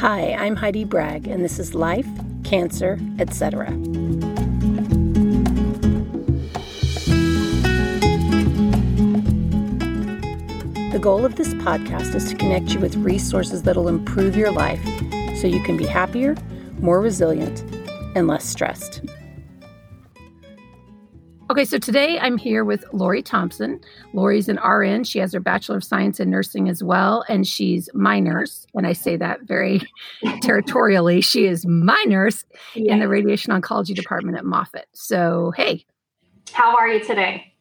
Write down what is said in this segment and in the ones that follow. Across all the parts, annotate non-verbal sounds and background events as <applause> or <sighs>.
Hi, I'm Heidi Bragg, and this is Life, Cancer, etc. The goal of this podcast is to connect you with resources that'll improve your life so you can be happier, more resilient, and less stressed. Okay, so today I'm here with Lori Thompson. Lori's an RN. She has her Bachelor of Science in Nursing as well, and she's my nurse. And I say that very <laughs> territorially. She is my nurse yeah. in the radiation oncology department at Moffitt. So, hey. How are you today?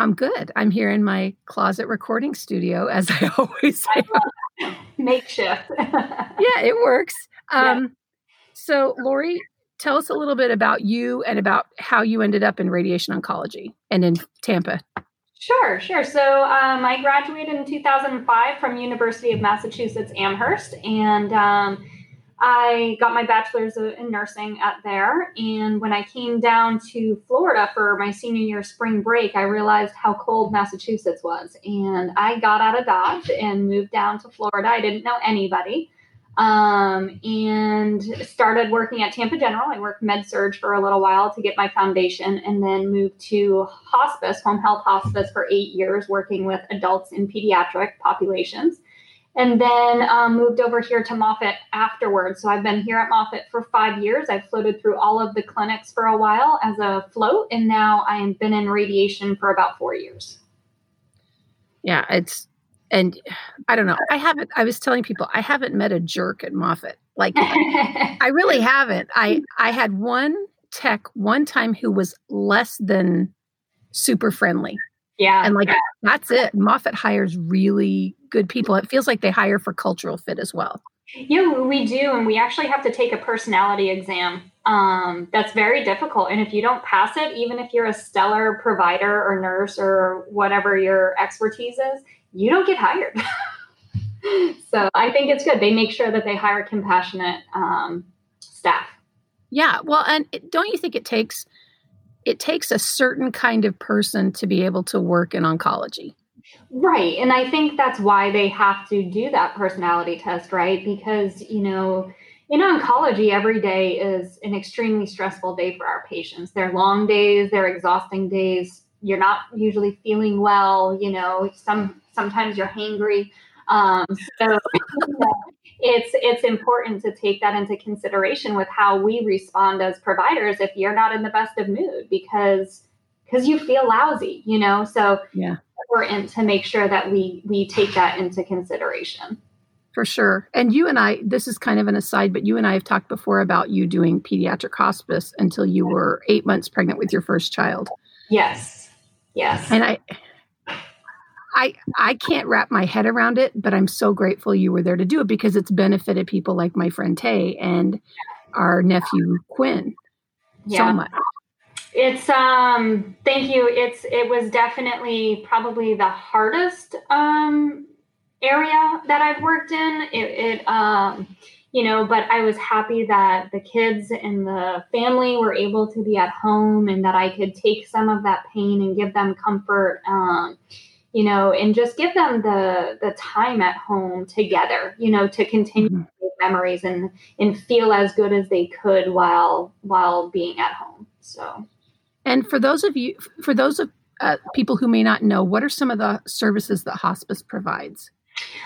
I'm good. I'm here in my closet recording studio, as I <laughs> always say. <laughs> Makeshift. yeah, it works. Um, yeah. So, Lori, tell us a little bit about you and about how you ended up in radiation oncology and in Tampa. Sure, sure. So um, I graduated in 2005 from University of Massachusetts Amherst, and um, I got my bachelor's in nursing at there. And when I came down to Florida for my senior year spring break, I realized how cold Massachusetts was, and I got out of Dodge and moved down to Florida. I didn't know anybody um, and started working at Tampa General. I worked med surg for a little while to get my foundation, and then moved to hospice, home health hospice, for eight years, working with adults in pediatric populations. And then um, moved over here to Moffitt afterwards. So I've been here at Moffitt for five years. I've floated through all of the clinics for a while as a float, and now I have been in radiation for about four years. Yeah, it's and <sighs> I don't know. I haven't. I was telling people I haven't met a jerk at Moffitt. Like <laughs> I really haven't. I I had one tech one time who was less than super friendly. Yeah, and like yeah. that's it. Moffitt hires really good people. It feels like they hire for cultural fit as well. Yeah, we do, and we actually have to take a personality exam. Um, that's very difficult, and if you don't pass it, even if you're a stellar provider or nurse or whatever your expertise is, you don't get hired. <laughs> so I think it's good. They make sure that they hire compassionate um, staff. Yeah. Well, and don't you think it takes it takes a certain kind of person to be able to work in oncology? Right. And I think that's why they have to do that personality test, right? Because, you know, in oncology, every day is an extremely stressful day for our patients. They're long days, they're exhausting days. You're not usually feeling well, you know, some sometimes you're hangry. Um, so <laughs> it's it's important to take that into consideration with how we respond as providers if you're not in the best of mood because because you feel lousy, you know. So yeah, important to make sure that we we take that into consideration. For sure. And you and I, this is kind of an aside, but you and I have talked before about you doing pediatric hospice until you were eight months pregnant with your first child. Yes. Yes. And I I I can't wrap my head around it, but I'm so grateful you were there to do it because it's benefited people like my friend Tay and our nephew Quinn yeah. so much. It's um thank you. It's it was definitely probably the hardest um area that I've worked in. It, it um you know, but I was happy that the kids and the family were able to be at home and that I could take some of that pain and give them comfort. Um, you know, and just give them the the time at home together, you know, to continue mm-hmm. memories and and feel as good as they could while while being at home. So, and for those of you, for those of uh, people who may not know, what are some of the services that hospice provides?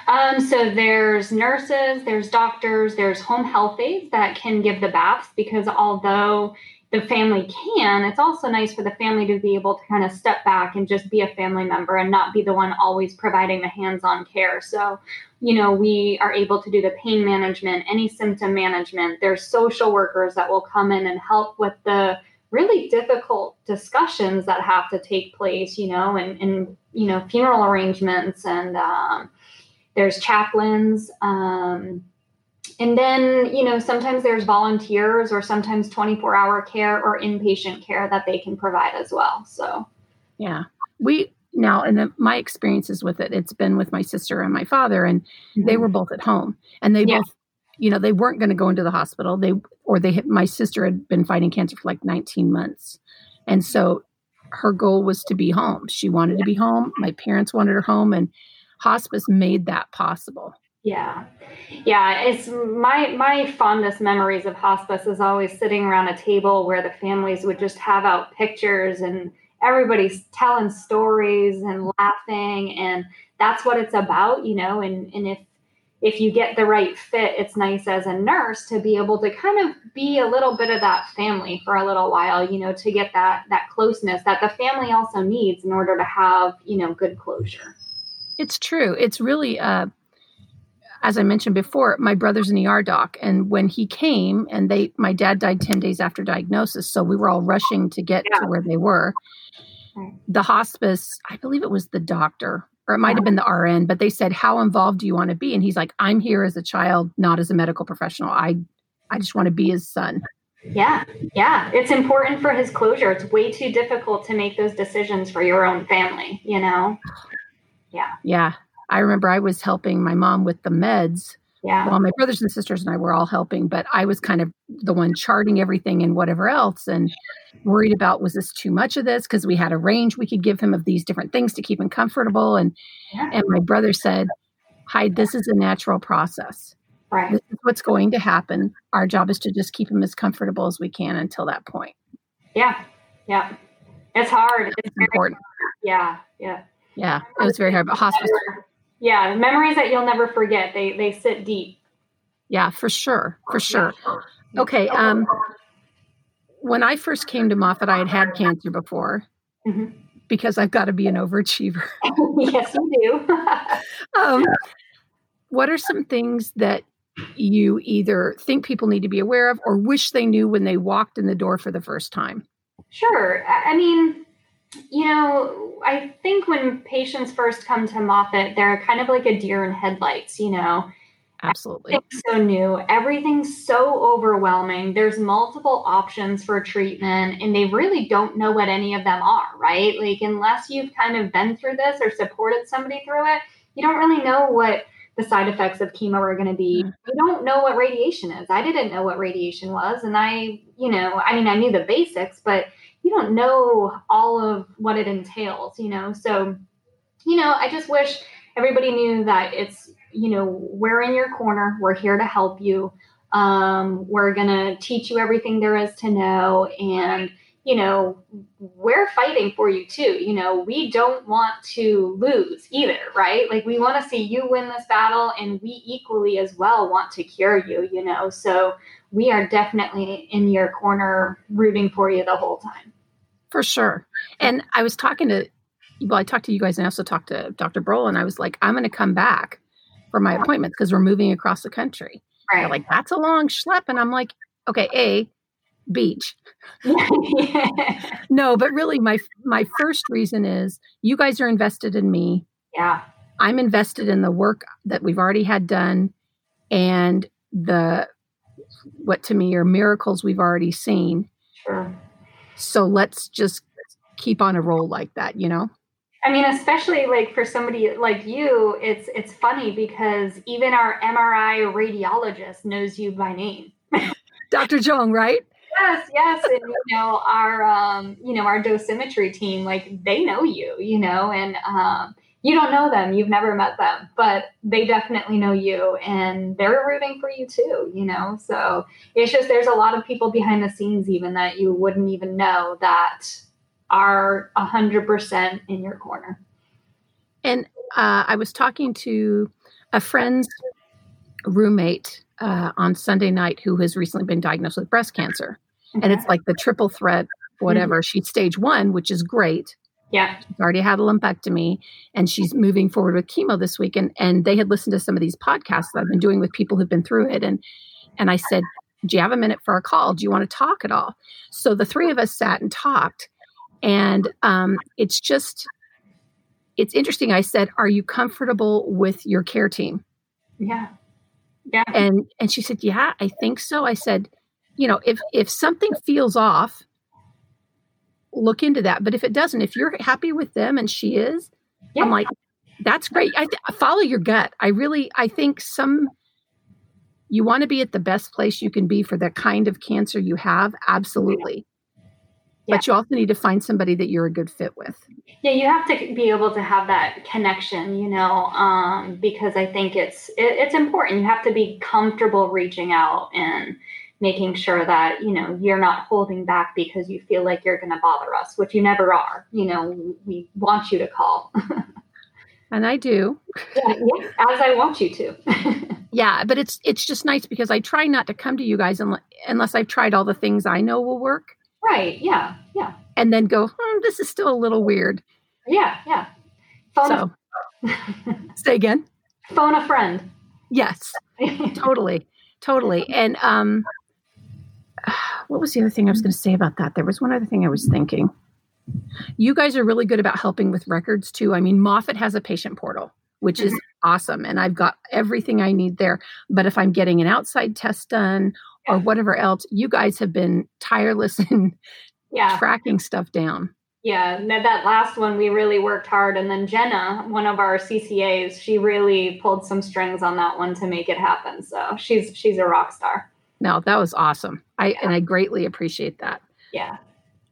Um, so there's nurses, there's doctors, there's home health aides that can give the baths because although the family can, it's also nice for the family to be able to kind of step back and just be a family member and not be the one always providing the hands on care. So, you know, we are able to do the pain management, any symptom management. There's social workers that will come in and help with the really difficult discussions that have to take place, you know, and, and you know, funeral arrangements and um, there's chaplains. Um, and then, you know, sometimes there's volunteers or sometimes 24 hour care or inpatient care that they can provide as well. So, yeah, we now, and my experiences with it, it's been with my sister and my father, and mm-hmm. they were both at home and they yeah. both, you know, they weren't going to go into the hospital. They, or they, my sister had been fighting cancer for like 19 months. And so her goal was to be home. She wanted yeah. to be home. My parents wanted her home, and hospice made that possible Yeah. Yeah, it's my my fondest memories of hospice is always sitting around a table where the families would just have out pictures and everybody's telling stories and laughing and that's what it's about, you know, and and if if you get the right fit, it's nice as a nurse to be able to kind of be a little bit of that family for a little while, you know, to get that that closeness that the family also needs in order to have, you know, good closure. It's true. It's really uh as I mentioned before, my brother's an ER doc, and when he came, and they, my dad died ten days after diagnosis, so we were all rushing to get yeah. to where they were. The hospice, I believe it was the doctor or it might have been the RN, but they said, "How involved do you want to be?" And he's like, "I'm here as a child, not as a medical professional. I, I just want to be his son." Yeah, yeah, it's important for his closure. It's way too difficult to make those decisions for your own family. You know. Yeah. Yeah, I remember I was helping my mom with the meds. Yeah. Well, my brothers and sisters and I were all helping, but I was kind of the one charting everything and whatever else. And worried about was this too much of this because we had a range we could give him of these different things to keep him comfortable and yeah. and my brother said Hyde this is a natural process right this is what's going to happen our job is to just keep him as comfortable as we can until that point yeah yeah it's hard it's, it's important hard. yeah yeah yeah it was very hard but hospice yeah memories that you'll never forget they they sit deep yeah for sure for sure okay um when I first came to Moffitt, I had had cancer before mm-hmm. because I've got to be an overachiever. <laughs> yes, you do. <laughs> um, what are some things that you either think people need to be aware of or wish they knew when they walked in the door for the first time? Sure. I mean, you know, I think when patients first come to Moffitt, they're kind of like a deer in headlights, you know Absolutely. so new. Everything's so overwhelming. There's multiple options for treatment, and they really don't know what any of them are, right? Like, unless you've kind of been through this or supported somebody through it, you don't really know what the side effects of chemo are going to be. Mm-hmm. You don't know what radiation is. I didn't know what radiation was. And I, you know, I mean, I knew the basics, but you don't know all of what it entails, you know? So, you know, I just wish everybody knew that it's you know, we're in your corner. We're here to help you. Um, we're going to teach you everything there is to know. And, you know, we're fighting for you too. You know, we don't want to lose either, right? Like, we want to see you win this battle, and we equally as well want to cure you, you know. So, we are definitely in your corner rooting for you the whole time. For sure. And I was talking to, well, I talked to you guys and I also talked to Dr. Brohl, and I was like, I'm going to come back for my appointments because we're moving across the country. Right. They're like, that's a long schlep. And I'm like, okay, A, beach. <laughs> no, but really my my first reason is you guys are invested in me. Yeah. I'm invested in the work that we've already had done and the what to me are miracles we've already seen. Sure. So let's just keep on a roll like that, you know? I mean, especially like for somebody like you, it's it's funny because even our MRI radiologist knows you by name. <laughs> Dr. Jong, right? Yes, yes, and you know our um, you know our dosimetry team, like they know you, you know, and um, you don't know them, you've never met them, but they definitely know you, and they're rooting for you too, you know. So it's just there's a lot of people behind the scenes even that you wouldn't even know that are 100% in your corner. And uh, I was talking to a friend's roommate uh, on Sunday night who has recently been diagnosed with breast cancer. Okay. And it's like the triple threat, whatever. Mm-hmm. She's stage one, which is great. Yeah. She's already had a lumpectomy and she's moving forward with chemo this week. And, and they had listened to some of these podcasts that I've been doing with people who've been through it. And, and I said, Do you have a minute for a call? Do you want to talk at all? So the three of us sat and talked and um, it's just it's interesting i said are you comfortable with your care team yeah yeah and and she said yeah i think so i said you know if if something feels off look into that. But if it doesn't if you're happy with them and she is yeah. i'm like that's great. I th- follow your gut. I really i think some you want to be at the best place you can be for the kind of cancer you have absolutely. Yeah. but you also need to find somebody that you're a good fit with. Yeah you have to be able to have that connection you know um, because i think it's it, it's important. You have to be comfortable reaching out and making sure that you know you're not holding back because you feel like you're going to bother us which you never are. You know we want you to call. <laughs> And i do. Yeah, yeah, as i want you to. <laughs> Yeah but it's it's just nice because i try not to come to you guys unless, unless i've tried all the things i know will work. Right yeah yeah. And then go hmm, this is still a little weird. Yeah yeah. Phone so a- <laughs> say again? Phone a friend. Yes. Totally totally. And um what was the other thing I was going to say about that? There was one other thing I was thinking. You guys are really good about helping with records too. I mean, Moffitt has a patient portal, which is mm-hmm. awesome. And I've got everything I need there. But if I'm getting an outside test done or whatever else, you guys have been tireless <laughs> in yeah. tracking stuff down. Yeah, that last one we really worked hard, and then Jenna, one of our CCAs, she really pulled some strings on that one to make it happen. So she's she's a rock star. No, that was awesome. I yeah. and I greatly appreciate that. Yeah.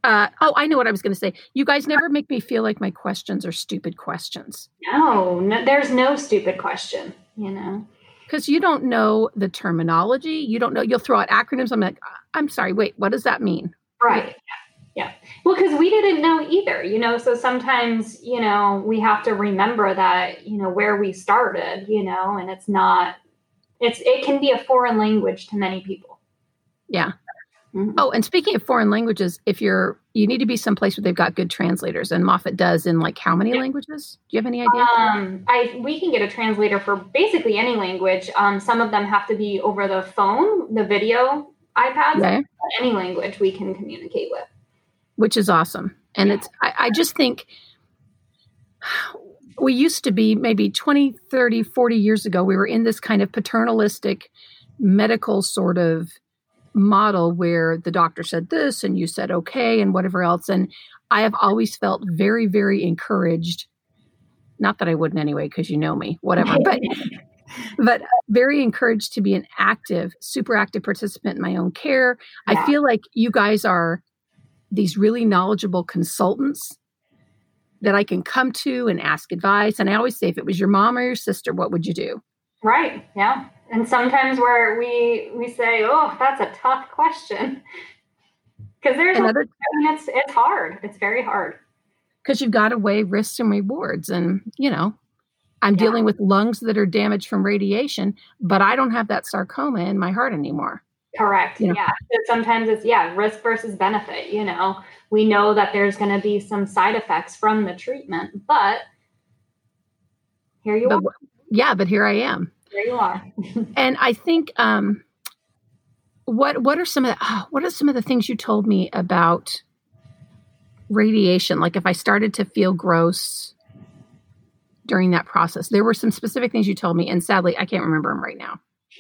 Uh, oh, I know what I was going to say. You guys never make me feel like my questions are stupid questions. No, no there's no stupid question. You know, because you don't know the terminology. You don't know. You'll throw out acronyms. I'm like, I'm sorry. Wait, what does that mean? Right. Yeah. yeah. Well, because we didn't know either. You know, so sometimes you know we have to remember that you know where we started. You know, and it's not it's it can be a foreign language to many people. Yeah. Mm-hmm. Oh, and speaking of foreign languages, if you're you need to be someplace where they've got good translators, and Moffitt does in like how many languages? Do you have any idea? Um, I we can get a translator for basically any language. Um, some of them have to be over the phone, the video iPads. Okay. Any language we can communicate with, which is awesome. And yeah. it's I, I just think we used to be maybe 20, 30, 40 years ago, we were in this kind of paternalistic medical sort of model where the doctor said this and you said okay and whatever else. And I have always felt very, very encouraged. Not that I wouldn't anyway, because you know me, whatever, but <laughs> but very encouraged to be an active, super active participant in my own care. Yeah. I feel like you guys are these really knowledgeable consultants that I can come to and ask advice. And I always say, if it was your mom or your sister, what would you do? Right. Yeah. And sometimes where we we say, "Oh, that's a tough question," <laughs> because there's Another, I mean, it's it's hard. It's very hard. Because you've got to weigh risks and rewards, and you know, I'm yeah. dealing with lungs that are damaged from radiation, but I don't have that sarcoma in my heart anymore. Correct. You know? Yeah. So sometimes it's yeah, risk versus benefit. You know, we know that there's going to be some side effects from the treatment, but here you but, are. Yeah, but here I am. Here you are. <laughs> and I think um, what what are some of the, oh, what are some of the things you told me about radiation? Like if I started to feel gross during that process, there were some specific things you told me, and sadly, I can't remember them right now.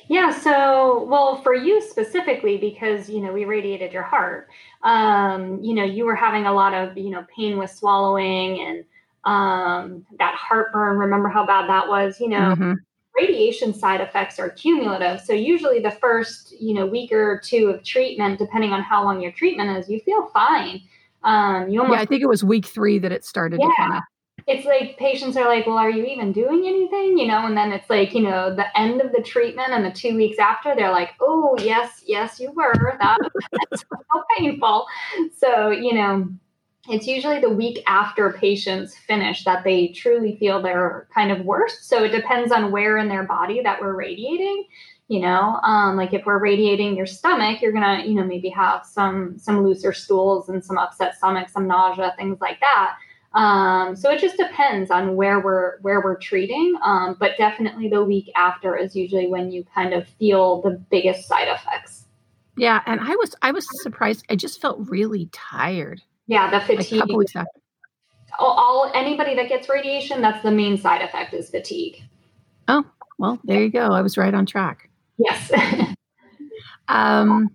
Yeah, so well for you specifically because you know we radiated your heart. Um, you know you were having a lot of you know pain with swallowing and um, that heartburn. Remember how bad that was? You know, mm-hmm. radiation side effects are cumulative. So usually the first you know week or two of treatment, depending on how long your treatment is, you feel fine. Um, you almost, yeah, I think it was week three that it started. Yeah, kinda it's like patients are like, well, are you even doing anything? You know, and then it's like, you know, the end of the treatment and the two weeks after, they're like, oh, yes, yes, you were. That, <laughs> that's so painful. So, you know, it's usually the week after patients finish that they truly feel they're kind of worse. So it depends on where in their body that we're radiating. You know, um, like if we're radiating your stomach, you're gonna, you know, maybe have some some looser stools and some upset stomach, some nausea, things like that um, so it just depends on where we're where we're treating, um, but definitely the week after is usually when you kind of feel the biggest side effects. Yeah, and I was I was surprised. I just felt really tired. Yeah, the fatigue. Like weeks after. All, all anybody that gets radiation, that's the main side effect is fatigue. Oh well, there you go. I was right on track. Yes. <laughs> um.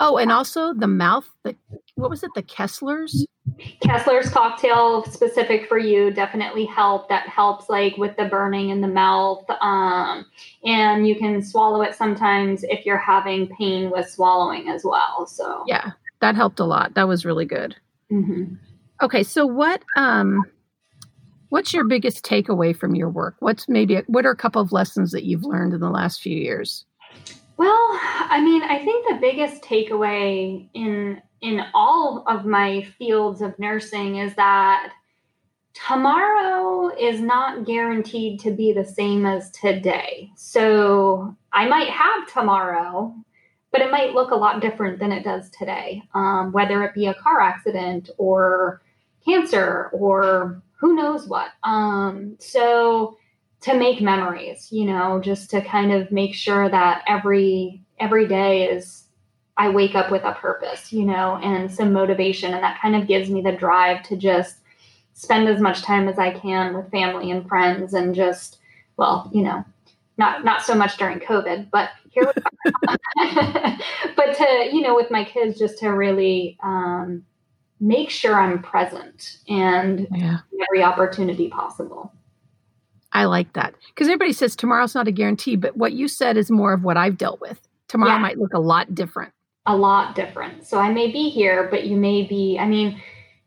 Oh, and also the mouth. The what was it? The Kessler's. Kessler's cocktail specific for you definitely help. That helps like with the burning in the mouth. Um, and you can swallow it sometimes if you're having pain with swallowing as well. So yeah. that helped a lot. That was really good. Mm-hmm. Okay, so what um what's your biggest takeaway from your work? What's maybe what are a couple of lessons that you've learned in the last few years? Well, I mean, I think the biggest takeaway in in all of my fields of nursing is that tomorrow is not guaranteed to be the same as today. So I might have tomorrow, but it might look a lot different than it does today, um, whether it be a car accident or cancer or who knows what. Um, so to make memories, you know, just to kind of make sure that every every day is I wake up with a purpose, you know, and some motivation, and that kind of gives me the drive to just spend as much time as I can with family and friends, and just well, you know, not not so much during COVID, but here we are. <laughs> but to you know, with my kids, just to really um, make sure I'm present and Yeah. every opportunity possible. I like that. Because everybody says tomorrow's not a guarantee, but what you said is more of what I've dealt with. Tomorrow Yeah. might look a lot different. a lot different. So I may be here, but you may be, I mean,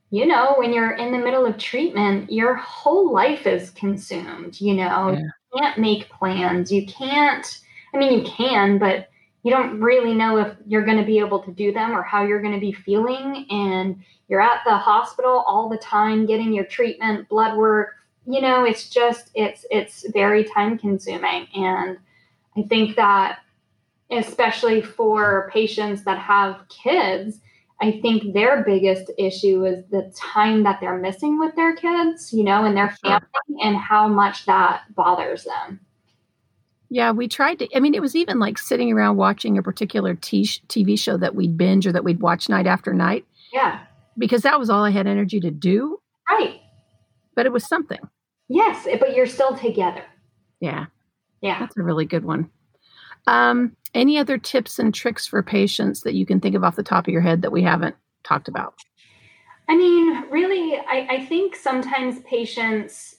you know, when you're in the middle of treatment, your whole life is consumed, you know. Yeah. You can't make plans. You can't I mean you can, but you don't really know if you're going to be able to do them or how you're going to be feeling and you're at the hospital all the time getting your treatment, blood work, you know, it's just it's it's very time consuming and I think that especially for patients that have kids, I think their biggest issue is the time that they're missing with their kids, you know, and their family and how much that bothers them. Yeah, we tried to. I mean, it was even like sitting around watching a particular t- TV show that we'd binge or that we'd watch night after night Yeah. because that was all I had energy to do. Right. But it was something. Yes, but you're still together. Yeah, Yeah. that's a really good one. Um, any other tips and tricks for patients that you can think of off the top of your head that we haven't talked about? I mean, really, I, I think sometimes patients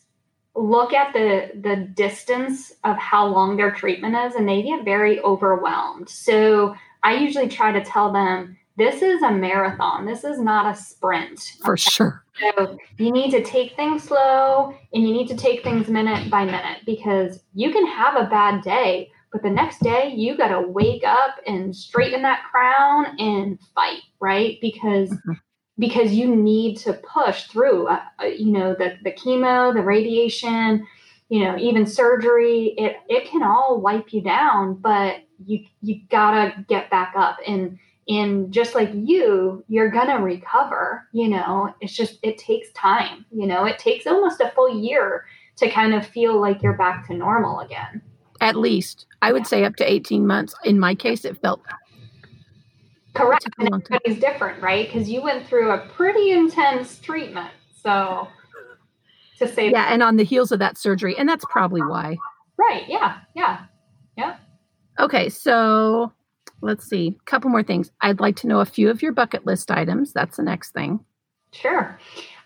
look at the the distance of how long their treatment is and they get very overwhelmed. So I usually try to tell them this is a marathon. This is not a sprint. For sure. So you need to take things slow and you need to take things minute by minute because you can have a bad day, but the next day you got to wake up and straighten that crown and fight, right? Because Mhm. because you need to push through, uh, uh, you know, the the chemo, the radiation, you know, even surgery. It it can all wipe you down, but you you gotta get back up and and just like you you're gonna recover you know it's just it takes time you know it takes almost a full year to kind of feel like you're back to normal again At least I would say up to 18 months. In my case, it felt correct and everybody's different right because you went through a pretty intense treatment so to say yeah. And on the heels of that surgery, and that's probably why. right Yeah. yeah yeah Okay, so let's see. A couple more things. I'd like to know a few of your bucket list items. That's the next thing. Sure.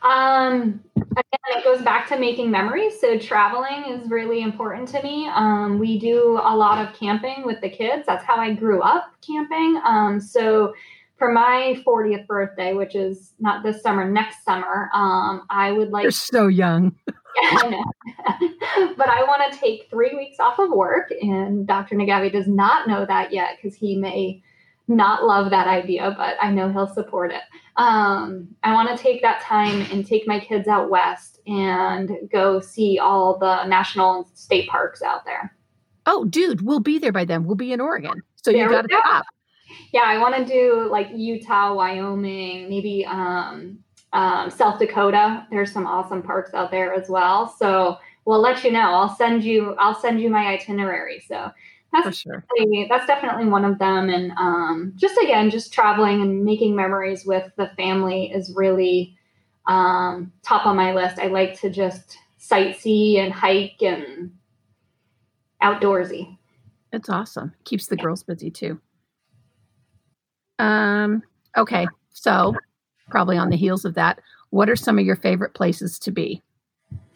Um, again, it goes back to making memories. So traveling is really important to me. Um, we do a lot of camping with the kids. That's how I grew up camping. Um, so for my 40th birthday, which is not this summer, next summer, um, I would like You're so young. <laughs> yeah, I know. but I want to take three weeks off of work, and Dr. Naghavi does not know that yet because he may not love that idea, but I know he'll support it. Um, I want to take that time and take my kids out west and go see all the national and state parks out there. Oh, dude, we'll be there by then. We'll be in Oregon. So you There we got to go. stop. Yeah, I want to do like Utah, Wyoming, maybe um, um, South Dakota. There's some awesome parks out there as well. So we'll let you know. I'll send you. I'll send you my itinerary. So For that's sure. definitely, that's definitely one of them. And um, just again, just traveling and making memories with the family is really um, top on my list. I like to just sightsee and hike and outdoorsy. It's awesome. Keeps the girls busy too. Um, okay. So probably on the heels of that, what are some of your favorite places to be?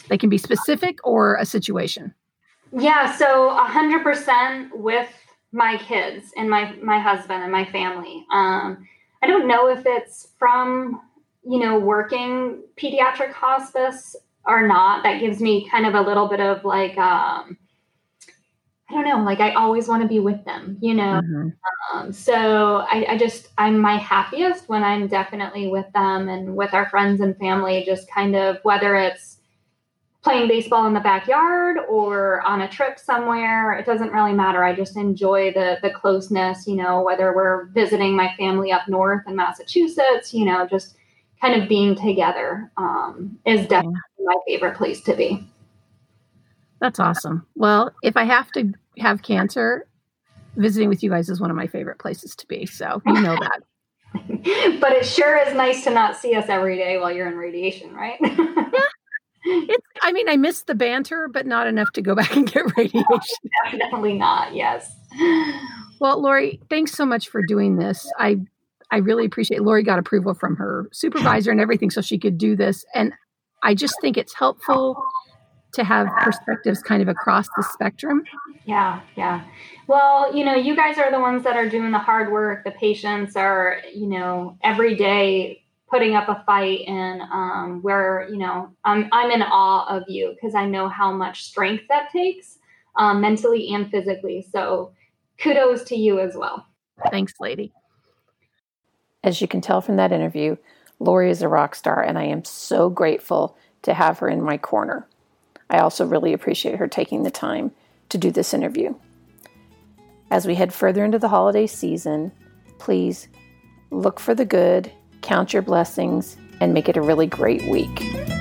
They can be specific or a situation. Yeah, so hundred percent with my kids and my my husband and my family. Um, I don't know if it's from, you know, working pediatric hospice or not. That gives me kind of a little bit of like, um, I don't know, like I always want to be with them, you know? Mm-hmm. Um, so I, I, just, I'm my happiest when I'm definitely with them and with our friends and family, just kind of whether it's playing baseball in the backyard or on a trip somewhere, it doesn't really matter. I just enjoy the, the closeness, you know, whether we're visiting my family up north in Massachusetts, you know, just kind of being together um, is definitely my favorite place to be. That's awesome. Well, if I have to have cancer, visiting with you guys is one of my favorite places to be. So you know <laughs> that. but it sure is nice to not see us every day while you're in radiation, right? yeah. It's, I mean, I miss the banter, but not enough to go back and get <laughs> radiation. <laughs> definitely not. Yes. Well, Lori, thanks so much for doing this. I I really appreciate. It. Lori got approval from her supervisor and everything, so she could do this. And I just think it's helpful to have perspectives kind of across the spectrum. Yeah, yeah. Well, you know, you guys are the ones that are doing the hard work. The patients are, you know, every day putting up a fight and um, where, you know, I'm, I'm in awe of you because I know how much strength that takes um, mentally and physically. So kudos to you as well. Thanks, lady. As you can tell from that interview, Lori is a rock star, and I am so grateful to have her in my corner. I also really appreciate her taking the time to do this interview. As we head further into the holiday season, please look for the good, count your blessings, and make it a really great week.